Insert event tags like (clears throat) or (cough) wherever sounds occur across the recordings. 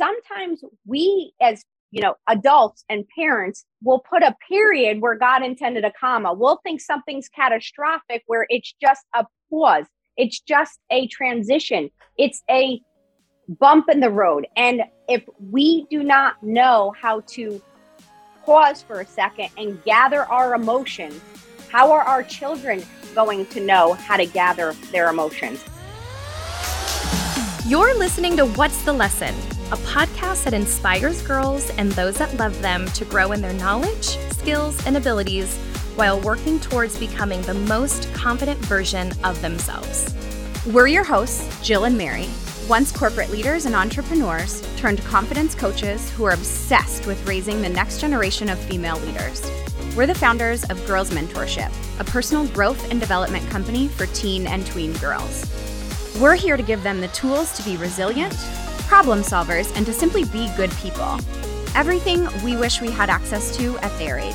sometimes we as you know adults and parents will put a period where god intended a comma. We'll think something's catastrophic where it's just a pause. It's just a transition. It's a bump in the road. And if we do not know how to pause for a second and gather our emotions how are our children going to know how to gather their emotions? You're listening to What's the Lesson, a podcast that inspires girls and those that love them to grow in their knowledge, skills, and abilities while working towards becoming the most confident version of themselves. We're your hosts, Jill and Mary, once corporate leaders and entrepreneurs turned confidence coaches who are obsessed with raising the next generation of female leaders. We're the founders of Girls Mentorship, a personal growth and development company for teen and tween girls. We're here to give them the tools to be resilient, problem solvers, and to simply be good people. Everything we wish we had access to at their age.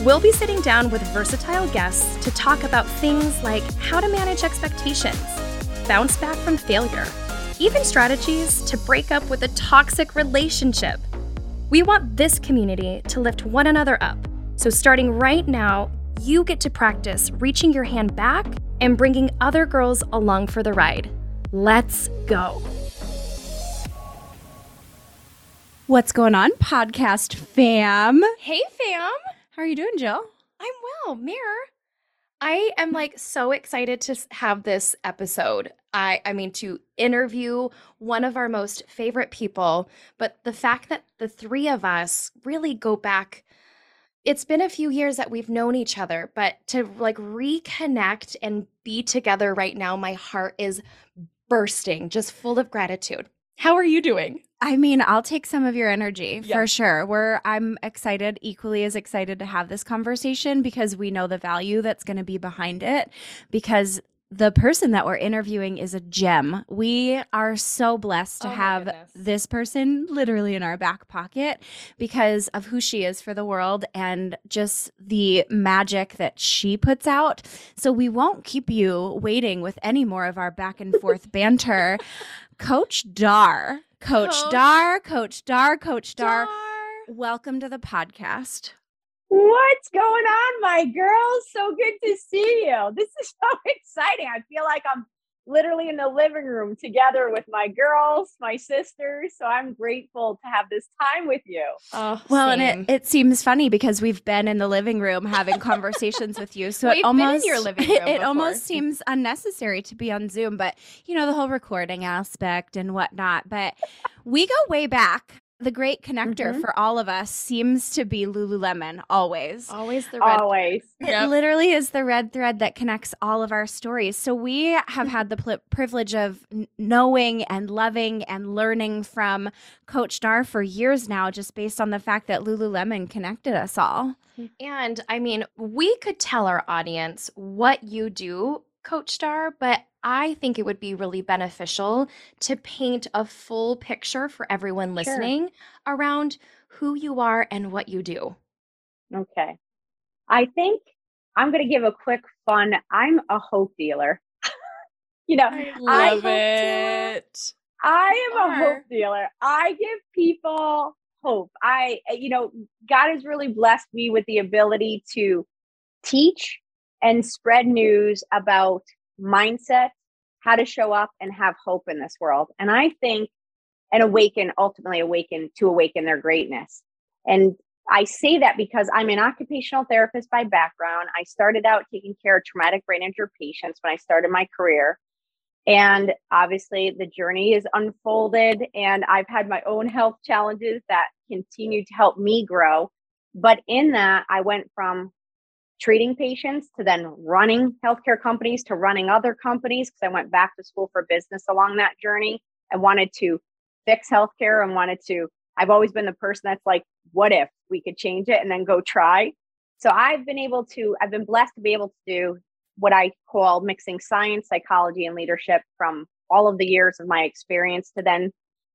We'll be sitting down with versatile guests to talk about things like how to manage expectations, bounce back from failure, even strategies to break up with a toxic relationship. We want this community to lift one another up. So, starting right now, you get to practice reaching your hand back and bringing other girls along for the ride. Let's go. What's going on, podcast fam? Hey, fam. How are you doing, Jill? I'm well, Mary. I am like so excited to have this episode. I I mean to interview one of our most favorite people, but the fact that the three of us really go back it's been a few years that we've known each other, but to like reconnect and be together right now, my heart is bursting, just full of gratitude. How are you doing? I mean, I'll take some of your energy yep. for sure. We're I'm excited, equally as excited to have this conversation because we know the value that's going to be behind it because the person that we're interviewing is a gem. We are so blessed to oh have this person literally in our back pocket because of who she is for the world and just the magic that she puts out. So we won't keep you waiting with any more of our back and forth banter. (laughs) Coach Dar, Coach, Coach Dar, Coach Dar, Coach Dar, Dar. Welcome to the podcast. What's going on, my girls? So good to see you. This is so (laughs) exciting. I feel like I'm literally in the living room together with my girls, my sisters. So I'm grateful to have this time with you. Oh, well, same. and it, it seems funny because we've been in the living room having conversations with you. So we've it almost your living (laughs) room. It, it almost seems unnecessary to be on Zoom, but you know the whole recording aspect and whatnot. But we go way back the great connector mm-hmm. for all of us seems to be Lululemon always. Always the red always. It literally is the red thread that connects all of our stories. So we have had the pl- privilege of knowing and loving and learning from Coach Dar for years now just based on the fact that Lululemon connected us all. And I mean, we could tell our audience what you do Coach Dar, but I think it would be really beneficial to paint a full picture for everyone listening sure. around who you are and what you do. Okay. I think I'm going to give a quick fun. I'm a hope dealer. (laughs) you know, I love I it. I am a hope dealer. I give people hope. I, eh, you know, God has really blessed me with the ability to teach and spread news about mindset, how to show up and have hope in this world. And I think and awaken, ultimately awaken to awaken their greatness. And I say that because I'm an occupational therapist by background. I started out taking care of traumatic brain injury patients when I started my career. And obviously, the journey is unfolded, and I've had my own health challenges that continue to help me grow. But in that, I went from treating patients to then running healthcare companies to running other companies because I went back to school for business along that journey. I wanted to fix healthcare and wanted to, I've always been the person that's like, what if we could change it and then go try? So I've been able to, I've been blessed to be able to do what I call mixing science, psychology, and leadership from all of the years of my experience to then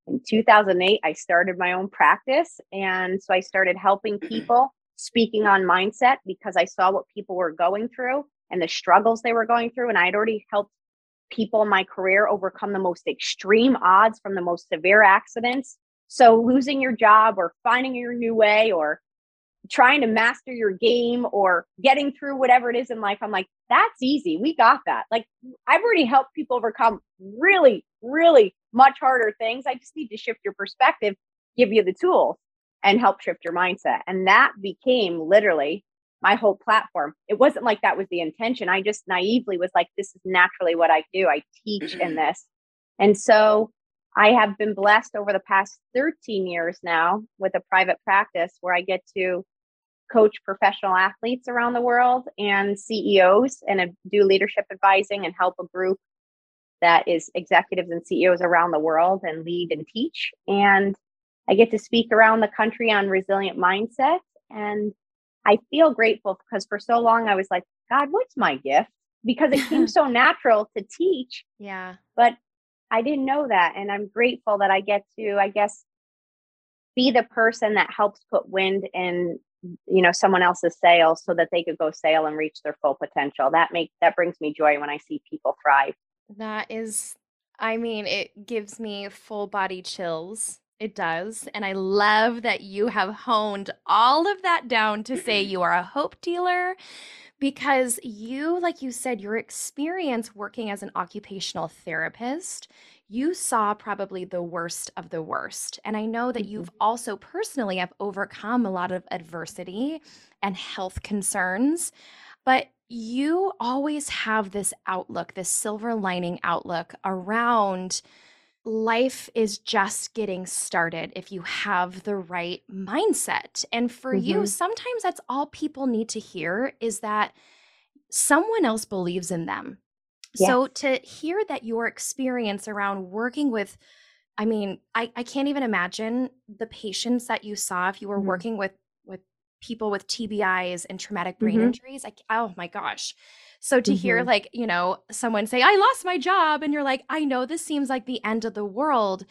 in 2008, I started my own practice. And so I started helping people speaking on mindset because I saw what people were going through and the struggles they were going through. And I had already helped people in my career overcome the most extreme odds from the most severe accidents So losing your job or finding your new way or trying to master your game or getting through whatever it is in life, I'm like, that's easy. We got that. Like, I've already helped people overcome really, really much harder things. I just need to shift your perspective, give you the tools, and help shift your mindset. And that became literally my whole platform. It wasn't like that was the intention. I just naively was like, this is naturally what I do. I teach in mm-hmm. this. And so I have been blessed over the past 13 years now with a private practice where I get to coach professional athletes around the world and CEOs and do leadership advising and help a group that is executives and CEOs around the world and lead and teach. And I get to speak around the country on resilient mindset. And I feel grateful because for so long I was like, God, what's my gift? Because it came (laughs) so natural to teach. Yeah. But I didn't know that. And I'm grateful that I get to, I guess, be the person that helps put wind in you know someone else's sails so that they could go sail and reach their full potential that makes that brings me joy when i see people thrive that is i mean it gives me full body chills it does and i love that you have honed all of that down to say (clears throat) you are a hope dealer because you like you said your experience working as an occupational therapist you saw probably the worst of the worst. And I know that mm-hmm. you've also personally have overcome a lot of adversity and health concerns, but you always have this outlook, this silver lining outlook around life is just getting started if you have the right mindset. And for mm-hmm. you, sometimes that's all people need to hear is that someone else believes in them so to hear that your experience around working with, I mean, I, I can't even imagine the patients that you saw if you were mm-hmm. working with with people with TBIs and traumatic brain mm-hmm. injuries. Like, oh my gosh. So to mm-hmm. hear like, you know, someone say, I lost my job, and you're like, I know this seems like the end of the world,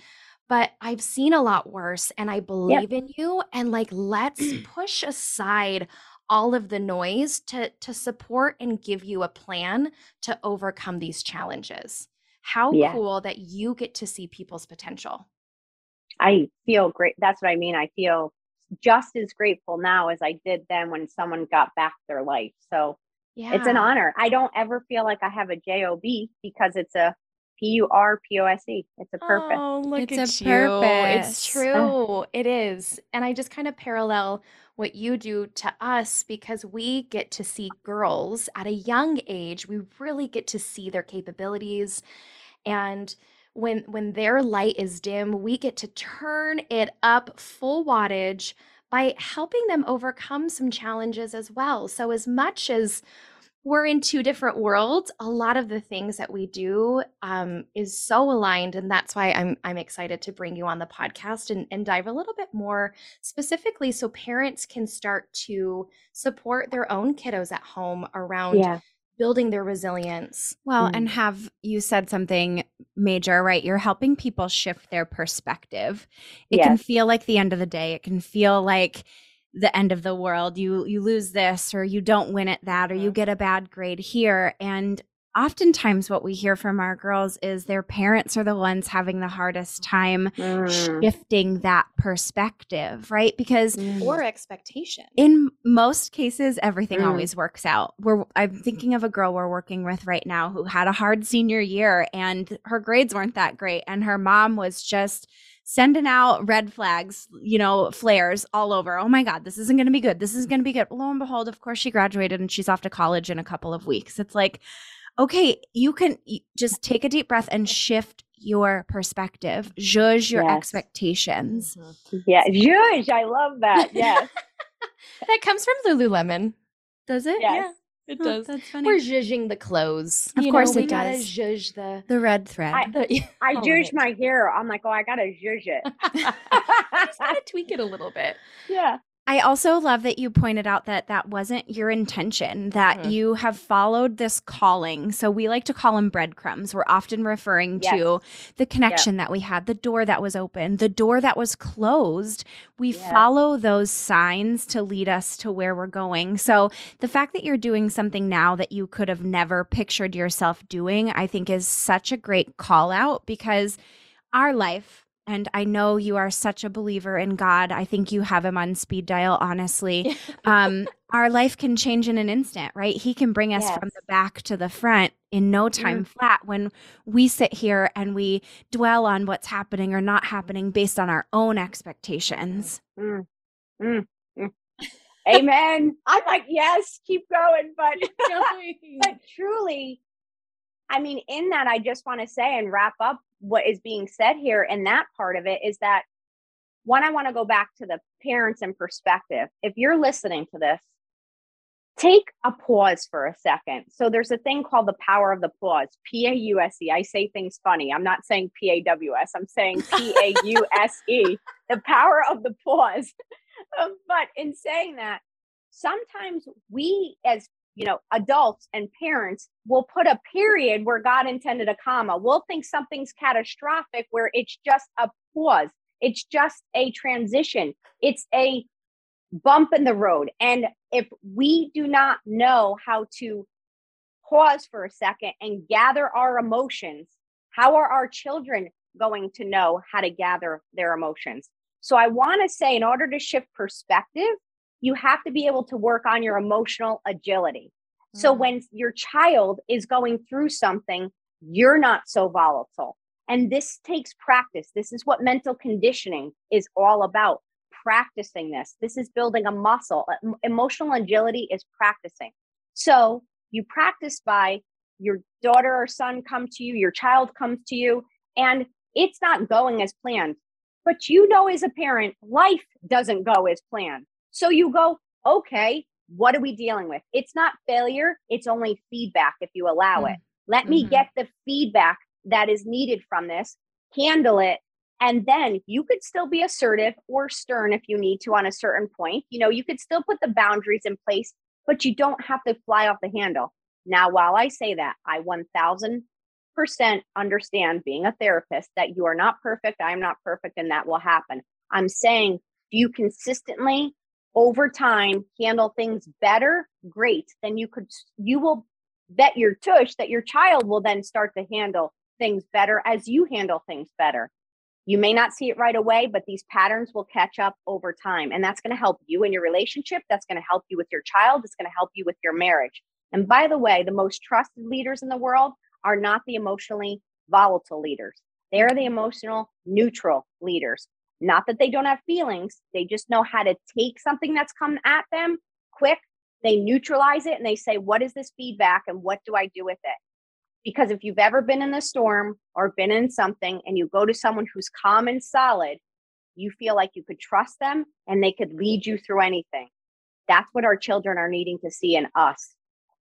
but I've seen a lot worse and I believe yep. in you. And like, let's (clears throat) push aside all of the noise to to support and give you a plan to overcome these challenges. How yeah. cool that you get to see people's potential. I feel great. That's what I mean. I feel just as grateful now as I did then when someone got back their life. So yeah. it's an honor. I don't ever feel like I have a job because it's a P U R P O S E. It's a purpose. Oh, look it's at a you. Purpose. It's true. it is. And I just kind of parallel what you do to us because we get to see girls at a young age. We really get to see their capabilities. And when when their light is dim, we get to turn it up full wattage by helping them overcome some challenges as well. So as much as we're in two different worlds. A lot of the things that we do um, is so aligned, and that's why I'm I'm excited to bring you on the podcast and, and dive a little bit more specifically, so parents can start to support their own kiddos at home around. Yeah. Building their resilience. Well, mm. and have you said something major, right? You're helping people shift their perspective. It yes. can feel like the end of the day. It can feel like the end of the world you you lose this or you don't win at that or you get a bad grade here and oftentimes what we hear from our girls is their parents are the ones having the hardest time mm. shifting that perspective right because mm. or expectation in most cases everything mm. always works out we're i'm thinking of a girl we're working with right now who had a hard senior year and her grades weren't that great and her mom was just sending out red flags, you know, flares all over. Oh my God, this isn't going to be good. This is going to be good. Lo and behold, of course, she graduated and she's off to college in a couple of weeks. It's like, okay, you can just take a deep breath and shift your perspective, judge your yes. expectations. Mm-hmm. Yeah, judge. I love that. Yes. (laughs) that comes from Lululemon. Does it? Yes. Yeah. It oh, does. That's funny. We're judging the clothes. Of you course know, it does. Judge the the red thread. I, the, I judge my hair. I'm like, oh, I gotta judge it. (laughs) Just gotta tweak it a little bit. (laughs) Yeah. I also love that you pointed out that that wasn't your intention, that mm-hmm. you have followed this calling. So we like to call them breadcrumbs. We're often referring yes. to the connection that we had, the door that was open, the door that was closed. We follow those signs to lead us to where we're going. So the fact that you're doing something now that you could have never pictured yourself doing, I think is such a great call out because our life and I know you are such a believer in God. I think you have him on speed dial, honestly. um, our life can change in an instant, right? He can bring us yes. from the back to the front in no time mm. flat when we sit here and we dwell on what's happening or not happening based on our own expectations. Mm. Mm. mm. Amen. I'm like, yes, keep going. But, (laughs) but truly, I mean, in that, I just want to say and wrap up what is being said here. And that part of it is that one, I want to go back to the parents and perspective. If you're listening to this, take a pause for a second. So there's a thing called the power of the pause, P A U S E. I say things funny. I'm not saying P A W S, I'm saying (laughs) P A U S E, the power of the pause. (laughs) But in saying that, sometimes we as you know, adults and parents will put a period where God intended a comma. We'll think something's catastrophic where it's just a pause. It's just a transition. It's a bump in the road. And if we do not know how to pause for a second and gather our emotions, how are our children going to know how to gather their emotions? So I want to say, in order to shift perspective, you have to be able to work on your emotional agility. Mm. So when your child is going through something, you're not so volatile. And this takes practice. This is what mental conditioning is all about practicing this. This is building a muscle. Emotional agility is practicing. So you practice by your daughter or son come to you, your child comes to you, and it's not going as planned. But you know, as a parent, life doesn't go as planned. So you go, okay, what are we dealing with? It's not failure, it's only feedback if you allow mm-hmm. it. Let mm-hmm. me get the feedback that is needed from this, handle it, and then you could still be assertive or stern if you need to on a certain point. You know, you could still put the boundaries in place, but you don't have to fly off the handle. Now, while I say that, I 1000% understand being a therapist that you are not perfect. I'm not perfect, and that will happen. I'm saying, do you consistently over time handle things better, great. Then you could, you will bet your tush that your child will then start to handle things better as you handle things better. You may not see it right away, but these patterns will catch up over time. And that's going to help you in your relationship. That's going to help you with your child. It's going to help you with your marriage. And by the way, the most trusted leaders in the world are not the emotionally volatile leaders. They're the emotional neutral leaders. Not that they don't have feelings, they just know how to take something that's come at them quick, they neutralize it and they say, What is this feedback and what do I do with it? Because if you've ever been in a storm or been in something and you go to someone who's calm and solid, you feel like you could trust them and they could lead you through anything. That's what our children are needing to see in us.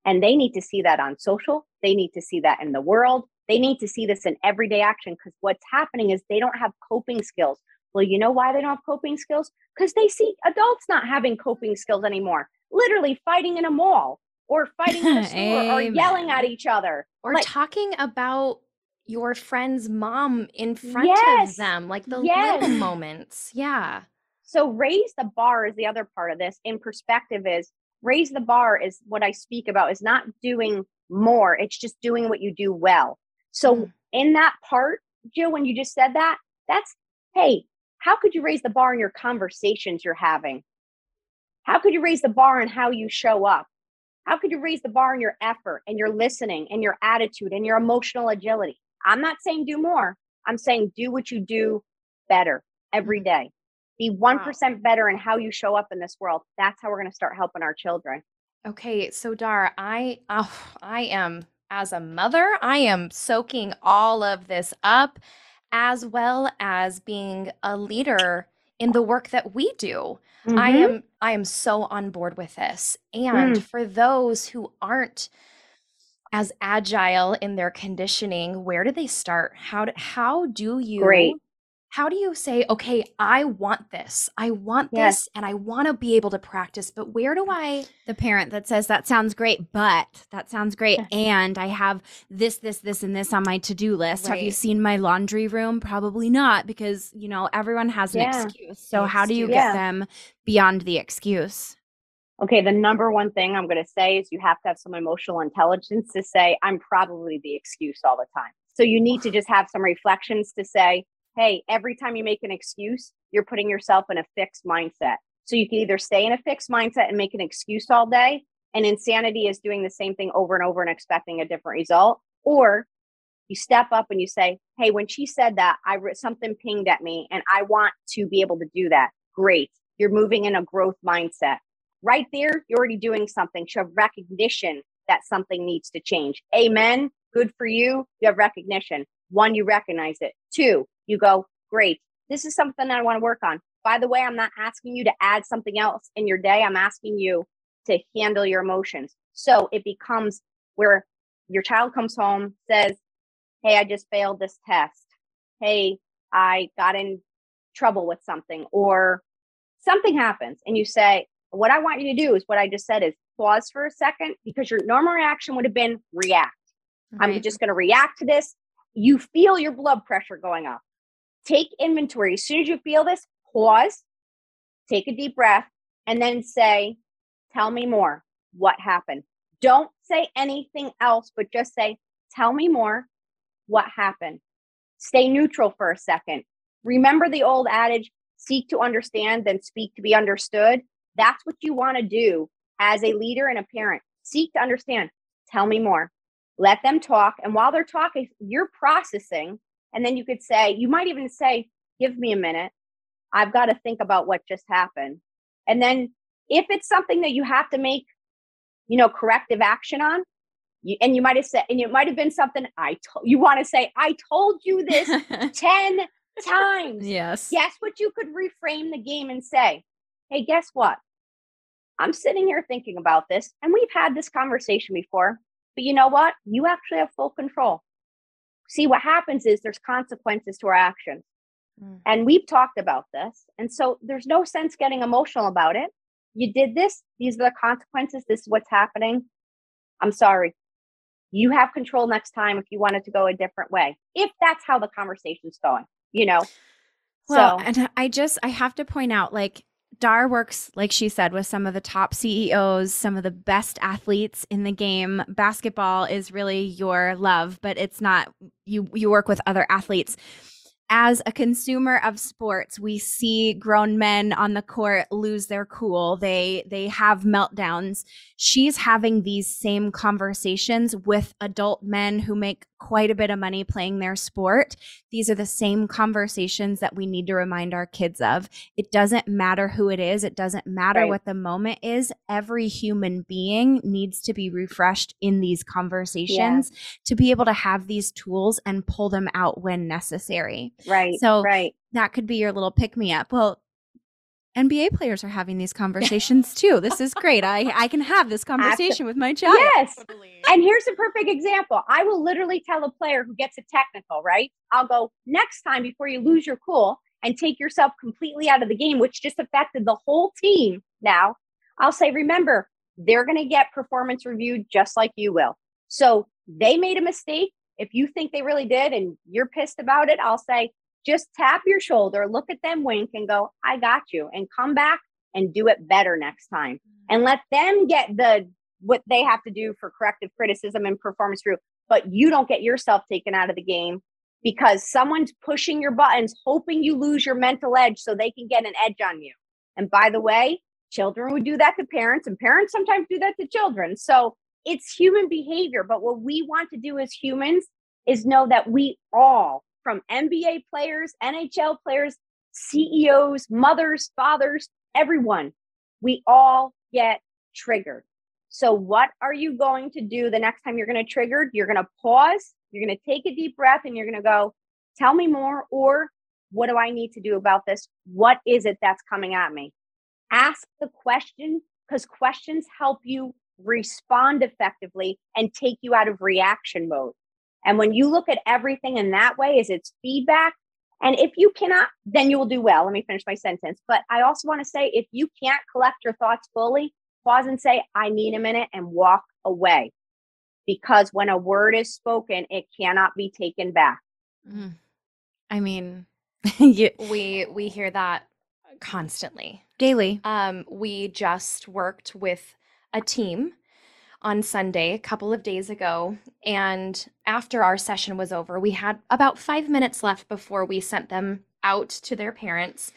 And they need to see that on social. They need to see that in the world. They need to see this in everyday action because what's happening is they don't have coping skills. Well, you know why they don't have coping skills? Because they see adults not having coping skills anymore, literally fighting in a mall or fighting in a (laughs) store or yelling at each other or like, talking about your friend's mom in front yes, of them, like the yes. little moments. Yeah. So raise the bar is the other part of this. In perspective, is raise the bar is what I speak about is not doing more. It's just doing what you do well. So mm. in that part, Jill, when you just said that, that's hey, how could you raise the bar in your conversations you're having? How could you raise the bar in how you show up? How could you raise the bar in your effort and your listening and your attitude and your emotional agility? I'm not saying do more. I'm saying do what you do better every mm-hmm. Be 1% wow. better in how you show up in this world. That's how we're going to start helping our children. Okay, so Dar, I oh, I am as a mother, I am soaking all of this up as well as being a leader in the work that we do. Mm-hmm. I am I am so on board with this. And mm. for those who aren't as agile in their conditioning, where do they start? How do, how do you Great how do you say, okay, I want this, I want yes. this, and I want to be able to practice, but where do I? The parent that says, that sounds great, but that sounds great. (laughs) and I have this, this, this, and this on my to do list. Right. Have you seen my laundry room? Probably not, because, you know, everyone has an yeah. excuse. So, how do you yeah. get them beyond the excuse? Okay, the number one thing I'm going to say is you have to have some emotional intelligence to say, I'm probably the excuse all the time. So, you need to (sighs) just have some reflections to say, hey, every time you make an excuse, you're putting yourself in a fixed mindset. So you can either stay in a fixed mindset and make an excuse all day, and insanity is doing the same thing over and over and expecting a different result, or you step up and you say, "Hey, when she said that, I something pinged at me, and I want to be able to do that." Great, you're moving in a growth mindset. Right there, you're already doing something. Have recognition that something needs to change. Amen. Good for you. You have recognition. One, you recognize it. Two, you go, great. This is something I want to work on. By the way, I'm not asking you to add something else in your day. I'm asking you to handle your emotions. So it becomes where your child comes home, says, Hey, I just failed this test. Hey, I got in trouble with something, or something happens. And you say, What I want you to do is what I just said is pause for a second because your normal reaction would have been react. Right. I'm just going to react to this. You feel your blood pressure going up. Take inventory. As soon as you feel this, pause, take a deep breath, and then say, Tell me more. What happened? Don't say anything else, but just say, Tell me more. What happened? Stay neutral for a second. Remember the old adage seek to understand, then speak to be understood. That's what you want to do as a leader and a parent. Seek to understand. Tell me more. Let them talk. And while they're talking, you're processing. And then you could say, you might even say, Give me a minute. I've got to think about what just happened. And then if it's something that you have to make, you know, corrective action on, you, and you might have said, and it might have been something I told you want to say, I told you this (laughs) 10 times. Yes. Guess what you could reframe the game and say, hey, guess what? I'm sitting here thinking about this, and we've had this conversation before, but you know what? You actually have full control. See, what happens is there's consequences to our actions. Mm. And we've talked about this. And so there's no sense getting emotional about it. You did this. These are the consequences. This is what's happening. I'm sorry. You have control next time if you want it to go a different way, if that's how the conversation's going, you know? Well, so. and I just, I have to point out like, Dar works, like she said, with some of the top CEOs, some of the best athletes in the game. Basketball is really your love, but it's not you you work with other athletes. As a consumer of sports we see grown men on the court lose their cool. They they have meltdowns. She's having these same conversations with adult men who make quite a bit of money playing their sport these are the same conversations that we need to remind our kids of it doesn't matter who it is it doesn't matter right. what the moment is every human being needs to be refreshed in these conversations yeah. to be able to have these tools and pull them out when necessary Right. So right. that could be your little pick me up. Well, NBA players are having these (laughs) conversations too. This is great. I, I can have this conversation with my child. Yes. And here's a perfect example. I will literally tell a player who gets a technical, right? I'll go, next time before you lose your cool and take yourself completely out of the game, which just affected the whole team now, I'll say, remember, they're going to get performance reviewed just like you will. So they made a mistake if you think they really did and you're pissed about it, I'll say, just tap your shoulder, look at them, wink, and go, I got you, and come back and do it better next time. And let them get the what they have to do for corrective criticism and performance review, but you don't get yourself taken out of the game because someone's pushing your buttons, hoping you lose your mental edge so they can get an edge on you. And by the way, children would do that to parents, and parents sometimes do that to children. So it's human behavior. But what we want to do as humans is know that we all, from NBA players, NHL players, CEOs, mothers, fathers, everyone, we all get triggered. So, what are you going to do the next time you're going to trigger? You're going to pause, you're going to take a deep breath, and you're going to go, Tell me more, or what do I need to do about this? What is it that's coming at me? Ask the question because questions help you respond effectively and take you out of reaction mode. And when you look at everything in that way, is it's feedback. And if you cannot, then you will do well. Let me finish my sentence. But I also want to say if you can't collect your thoughts fully, pause and say, I need a minute and walk away. Because when a word is spoken, it cannot be taken back. Mm. I mean, (laughs) you, we we hear that constantly daily um we just worked with a team on Sunday, a couple of days ago. And after our session was over, we had about five minutes left before we sent them out to their parents.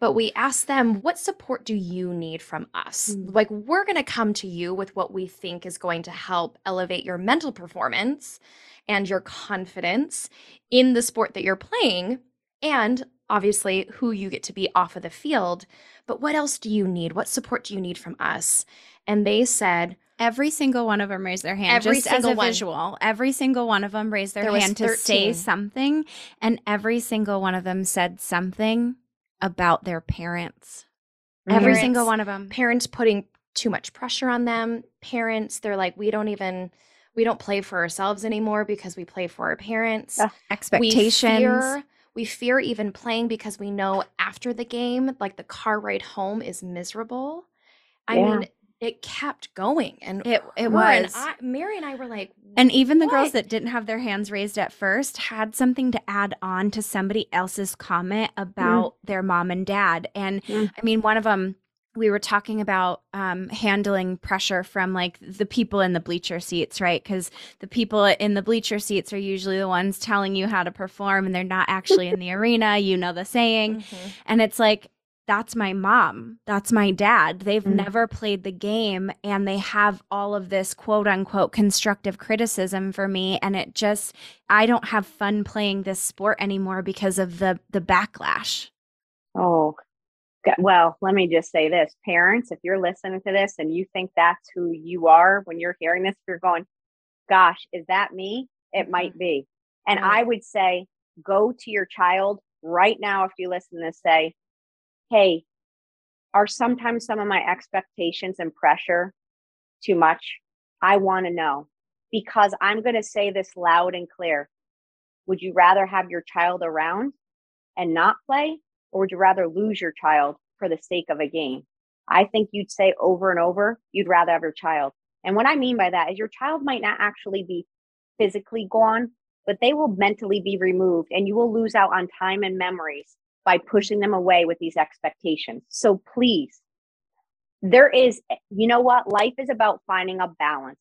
But we asked them, What support do you need from us? Mm. Like, we're going to come to you with what we think is going to help elevate your mental performance and your confidence in the sport that you're playing. And obviously, who you get to be off of the field. But what else do you need? What support do you need from us? And they said, Every single one of them raised their hand, every just as a one. visual. Every single one of them raised their there hand to say something, and every single one of them said something about their parents. Every single one of them. Parents putting too much pressure on them. Parents, they're like, we don't even, we don't play for ourselves anymore because we play for our parents. Uh, expectations. We fear, we fear even playing because we know after the game, like the car ride home is miserable. I yeah. mean, it kept going and it it was and I, mary and i were like and even the what? girls that didn't have their hands raised at first had something to add on to somebody else's comment mm. about mm. their mom and dad and mm. i mean one of them we were talking about um, handling pressure from like the people in the bleacher seats, right? Because the people in the bleacher seats are usually the ones telling you how to perform and they're not actually in the arena. You know the saying. Mm-hmm. And it's like, that's my mom. That's my dad. They've mm. never played the game and they have all of this quote unquote constructive criticism for me and it just I don't have fun playing this sport anymore because of the the backlash. Oh. Well, let me just say this. Parents, if you're listening to this and you think that's who you are when you're hearing this, you're going, "Gosh, is that me?" It mm-hmm. might be. And I would say go to your child right now if you listen to this say, hey, are sometimes some of my expectations and pressure too much? I want to know because I'm going to say this loud and clear. Would you rather have your child around and not play, or would you rather lose your child for the sake of a game? I think you'd say over and over, you'd rather have your child. And what I mean by that is your child might not actually be physically gone, but they will mentally be removed and you will lose out on time and memories by pushing them away with these expectations. So please, there is, you know what? Life is about finding a balance.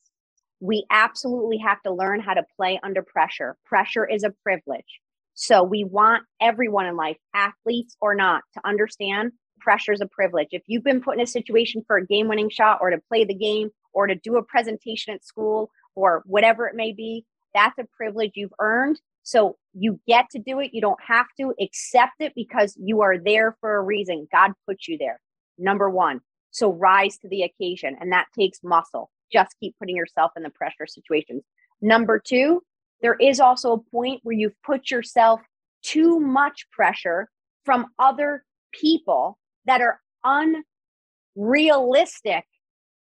We absolutely have to learn how to play under pressure. Pressure is a privilege. So we want everyone in life, athletes or not, to understand pressure is a privilege. If you've been put in a situation for a game winning shot or to play the game or to do a presentation at school or whatever it may be, that's a privilege you've earned. So you get to do it. You don't have to accept it because you are there for a reason. God put you there. Number one. So rise to the occasion. And that takes muscle. Just keep putting yourself in the pressure situations. Number two, there is also a point where you've put yourself too much pressure from other people that are unrealistic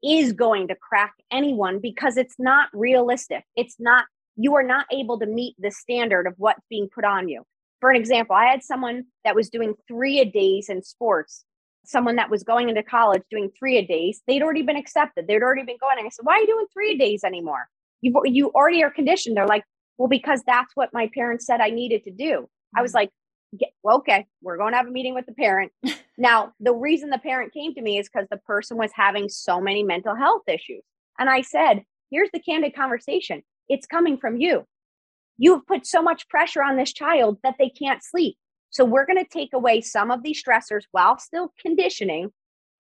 is going to crack anyone because it's not realistic. It's not you are not able to meet the standard of what's being put on you. For an example, I had someone that was doing three a days in sports, someone that was going into college doing three a days. They'd already been accepted. They'd already been going. And I said, Why are you doing three a days anymore? You you already are conditioned. They're like, Well, because that's what my parents said I needed to do. I was mm. like, well, okay, we're going to have a meeting with the parent. (laughs) now, the reason the parent came to me is because the person was having so many mental health issues. And I said, here's the candid conversation it's coming from you. You've put so much pressure on this child that they can't sleep. So we're going to take away some of these stressors while still conditioning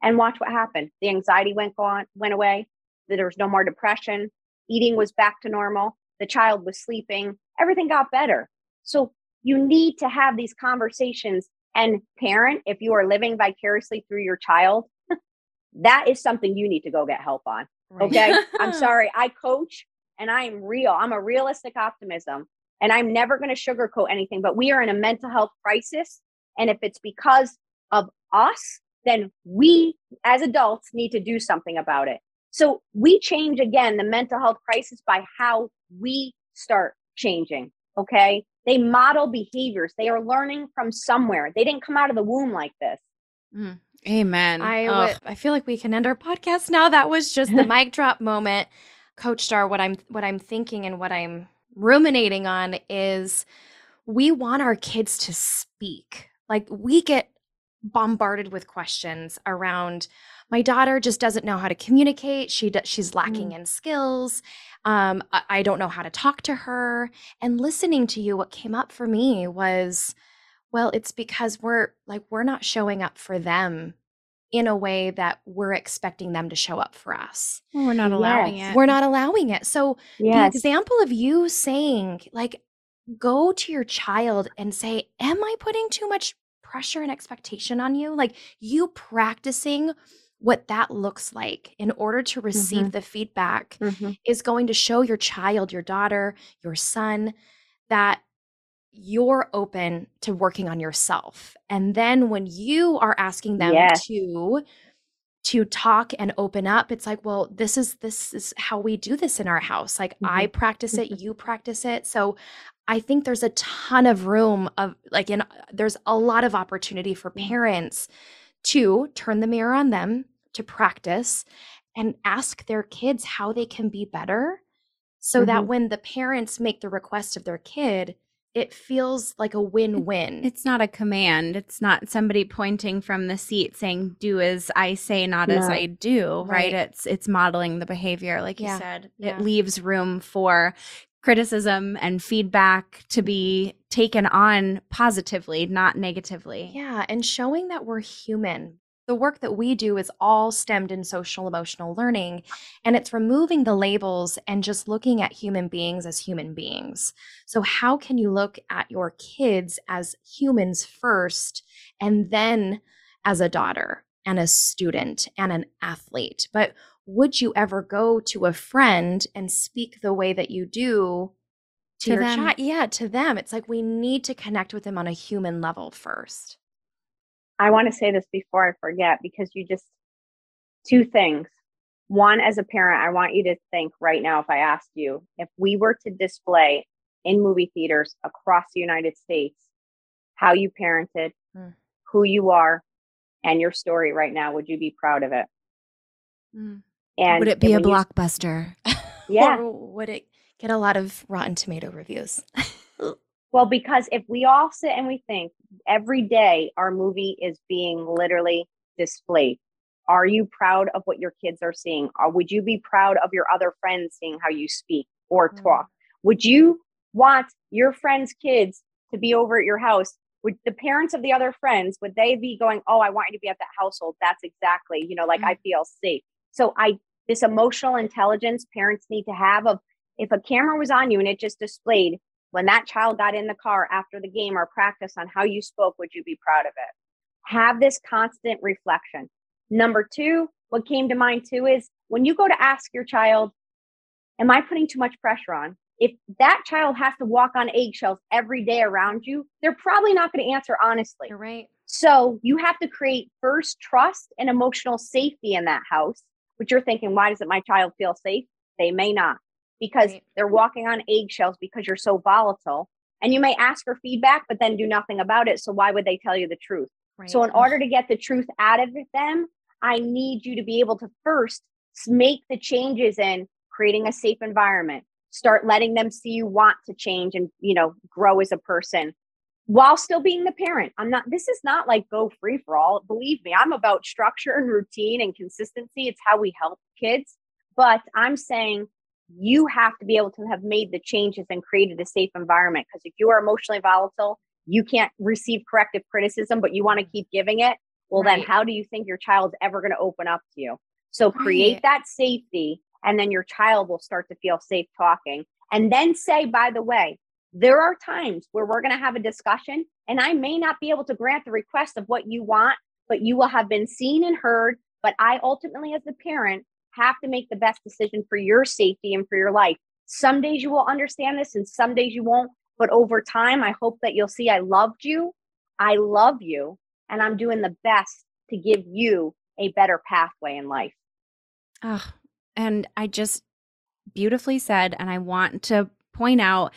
and watch what happened. The anxiety went gone, went away. There was no more depression. Eating was back to normal. The child was sleeping. Everything got better. So you need to have these conversations. And parent, if you are living vicariously through your child, (laughs) that is something you need to go get help on. Okay. I'm (laughs) sorry. I coach and I am real. I'm a realistic optimism and I'm never going to sugarcoat anything, but we are in a mental health crisis. And if it's because of us, then we as adults need to do something about it. So we change again the mental health crisis by how we start changing. Okay. They model behaviors. They are learning from somewhere. They didn't come out of the womb like this. Mm, amen. I, w- I feel like we can end our podcast now. That was just the (laughs) mic drop moment coach Dar what i'm what i'm thinking and what i'm ruminating on is we want our kids to speak like we get bombarded with questions around my daughter just doesn't know how to communicate. She do, she's lacking mm. in skills. Um, I, I don't know how to talk to her. And listening to you, what came up for me was, well, it's because we're like we're not showing up for them in a way that we're expecting them to show up for us. We're not allowing yes. it. We're not allowing it. So yes. the example of you saying, like, go to your child and say, Am I putting too much pressure and expectation on you? Like you practicing what that looks like in order to receive mm-hmm. the feedback mm-hmm. is going to show your child, your daughter, your son that you're open to working on yourself. And then when you are asking them yes. to to talk and open up, it's like, well, this is this is how we do this in our house. Like mm-hmm. I practice it, you practice it. So I think there's a ton of room of like in there's a lot of opportunity for parents to turn the mirror on them, to practice and ask their kids how they can be better so mm-hmm. that when the parents make the request of their kid, it feels like a win-win. It's not a command. It's not somebody pointing from the seat saying do as I say not no. as I do, right. right? It's it's modeling the behavior like yeah. you said. Yeah. It leaves room for criticism and feedback to be taken on positively, not negatively. Yeah, and showing that we're human the work that we do is all stemmed in social emotional learning and it's removing the labels and just looking at human beings as human beings. So how can you look at your kids as humans first and then as a daughter and a student and an athlete? But would you ever go to a friend and speak the way that you do to, to your child? Yeah to them. It's like we need to connect with them on a human level first I want to say this before I forget because you just two things. One, as a parent, I want you to think right now if I asked you, if we were to display in movie theaters across the United States how you parented, mm. who you are, and your story right now, would you be proud of it? Mm. And would it be a blockbuster? (laughs) yeah. or would it get a lot of Rotten Tomato reviews? (laughs) Well, because if we all sit and we think every day our movie is being literally displayed, are you proud of what your kids are seeing? Or would you be proud of your other friends seeing how you speak or mm. talk? Would you want your friends' kids to be over at your house? Would the parents of the other friends, would they be going, Oh, I want you to be at that household? That's exactly, you know, like mm. I feel safe. So I this emotional intelligence parents need to have of if a camera was on you and it just displayed when that child got in the car after the game or practice on how you spoke, would you be proud of it? Have this constant reflection. Number two, what came to mind too is when you go to ask your child, Am I putting too much pressure on? If that child has to walk on eggshells every day around you, they're probably not going to answer honestly. You're right. So you have to create first trust and emotional safety in that house, which you're thinking, why doesn't my child feel safe? They may not because right. they're walking on eggshells because you're so volatile. And you may ask for feedback, but then do nothing about it. So why would they tell you the truth? Right. So in order to get the truth out of them, I need you to be able to first make the changes in creating a safe environment. Start letting them see you want to change and you know grow as a person while still being the parent. I'm not, this is not like go free for all. Believe me, I'm about structure and routine and consistency. It's how we help kids. But I'm saying you have to be able to have made the changes and created a safe environment. Because if you are emotionally volatile, you can't receive corrective criticism, but you want to keep giving it. Well, right. then how do you think your child's ever going to open up to you? So create right. that safety, and then your child will start to feel safe talking. And then say, by the way, there are times where we're going to have a discussion, and I may not be able to grant the request of what you want, but you will have been seen and heard. But I ultimately, as the parent, have to make the best decision for your safety and for your life. Some days you will understand this and some days you won't. But over time, I hope that you'll see I loved you. I love you. And I'm doing the best to give you a better pathway in life. Oh, and I just beautifully said, and I want to point out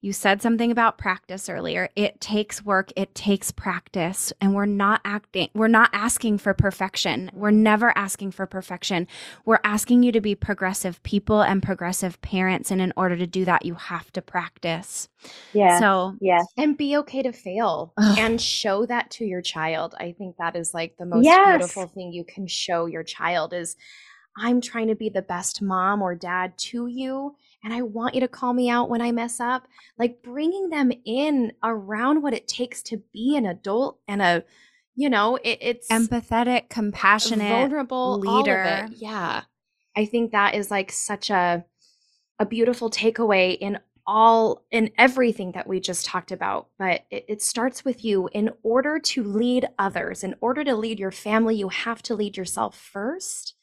you said something about practice earlier. It takes work, it takes practice, and we're not acting we're not asking for perfection. We're never asking for perfection. We're asking you to be progressive people and progressive parents and in order to do that you have to practice. Yeah. So, yes. And be okay to fail Ugh. and show that to your child. I think that is like the most Yes. beautiful thing you can show your child is I'm trying to be the best mom or dad to you and I want you to call me out when I mess up. Like bringing them in around what it takes to be an adult and a you know, it, it's empathetic, compassionate vulnerable leader. Yeah. I think that is like such a a beautiful takeaway in all in everything that we just talked about. But it, it starts with you. In order to lead others, in order to lead your family, you have to lead yourself first.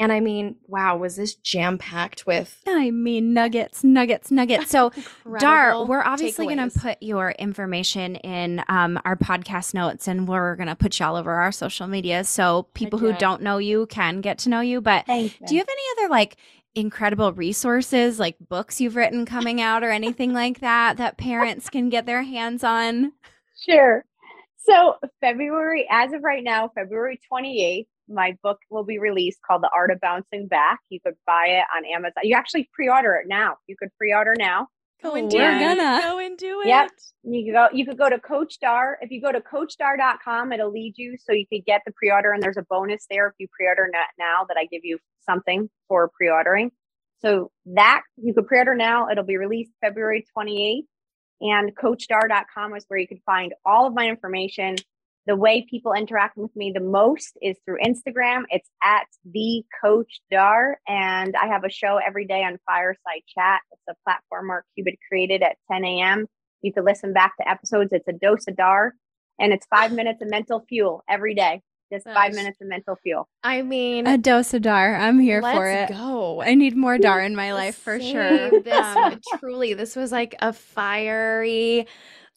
And I mean, wow, was this jam packed with I mean, nuggets, nuggets, nuggets. So, (laughs) Dar, we're obviously going to put your information in um, our podcast notes and we're going to put you all over our social media so people who don't know you can get to know you. But Thank you. do you have any other like incredible resources, like books you've written coming out or anything like that, that parents can get their hands on? Sure. So, February, as of right now, February 28th, my book will be released called The Art of Bouncing Back. You could buy it on Amazon. You actually pre order it now. You could pre order now. go and do we're it. gonna. Go and do it. Yep. You could go, you could go to Coach Dar. If you go to coachdar.com, it'll lead you so you could get the pre order. And there's a bonus there if you pre order now that I give you something for pre ordering. So, that you could pre order now. It'll be released February 28th. And coachdar.com is where you can find all of my information. The way people interact with me the most is through Instagram. It's at the coach dar. And I have a show every day on Fireside Chat. It's a platform Mark Cuban created at 10 a.m. You can listen back to episodes. It's a dose of dar. And it's five (sighs) minutes of mental fuel every day. Just five minutes of mental fuel. I mean, A dose of Dar. I'm here let's for it. go. I need more Dar in my life for sure. Same. This (laughs) truly, this was like a fiery.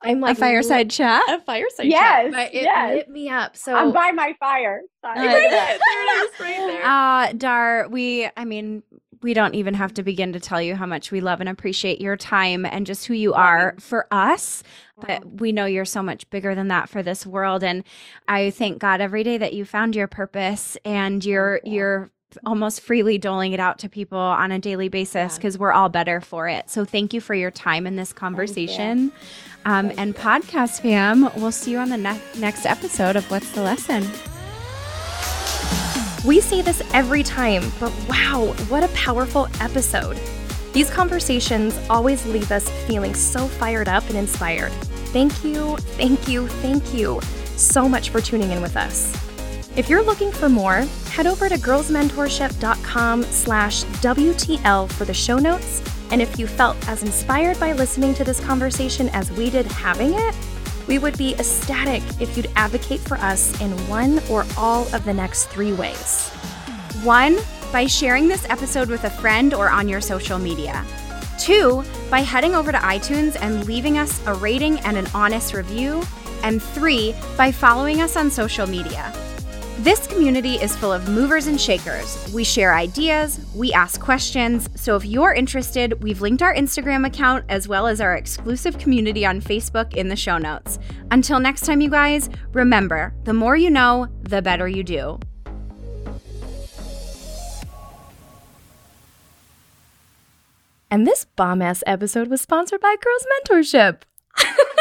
I'm like a fireside chat. a fireside Yes, chat. But it yes. lit me up. So I'm by my fire. Sorry. (laughs) I there it bet. is. There it is, right there. Uh, Dar, we, I mean, we don't even have to begin to tell you how much we love and appreciate your time and just who you are for us. But we know you're so much bigger than that for this world. And I thank God every day that you found your purpose and you're, you. you're, almost freely doling it out to people on a daily basis Yeah. because we're all better for it. So thank you for your time in this conversation. Um, and podcast fam, we'll see you on the ne- next episode of What's the Lesson? We say this every time, but wow, what a powerful episode. These conversations always leave us feeling so fired up and inspired. Thank you, thank you, thank you so much for tuning in with us. If you're looking for more, head over to girlsmentorship.com slash WTL for the show notes. And if you felt as inspired by listening to this conversation as we did having it, we would be ecstatic if you'd advocate for us in one or all of the next three ways. One, by sharing this episode with a friend or on your social media. Two, by heading over to iTunes and leaving us a rating and an honest review. And three, by following us on social media. This community is full of movers and shakers. We share ideas, we ask questions. So if you're interested, we've linked our Instagram account as well as our exclusive community on Facebook in the show notes. Until next time, you guys, remember the more you know, the better you do. And this bomb ass episode was sponsored by Girls Mentorship. (laughs)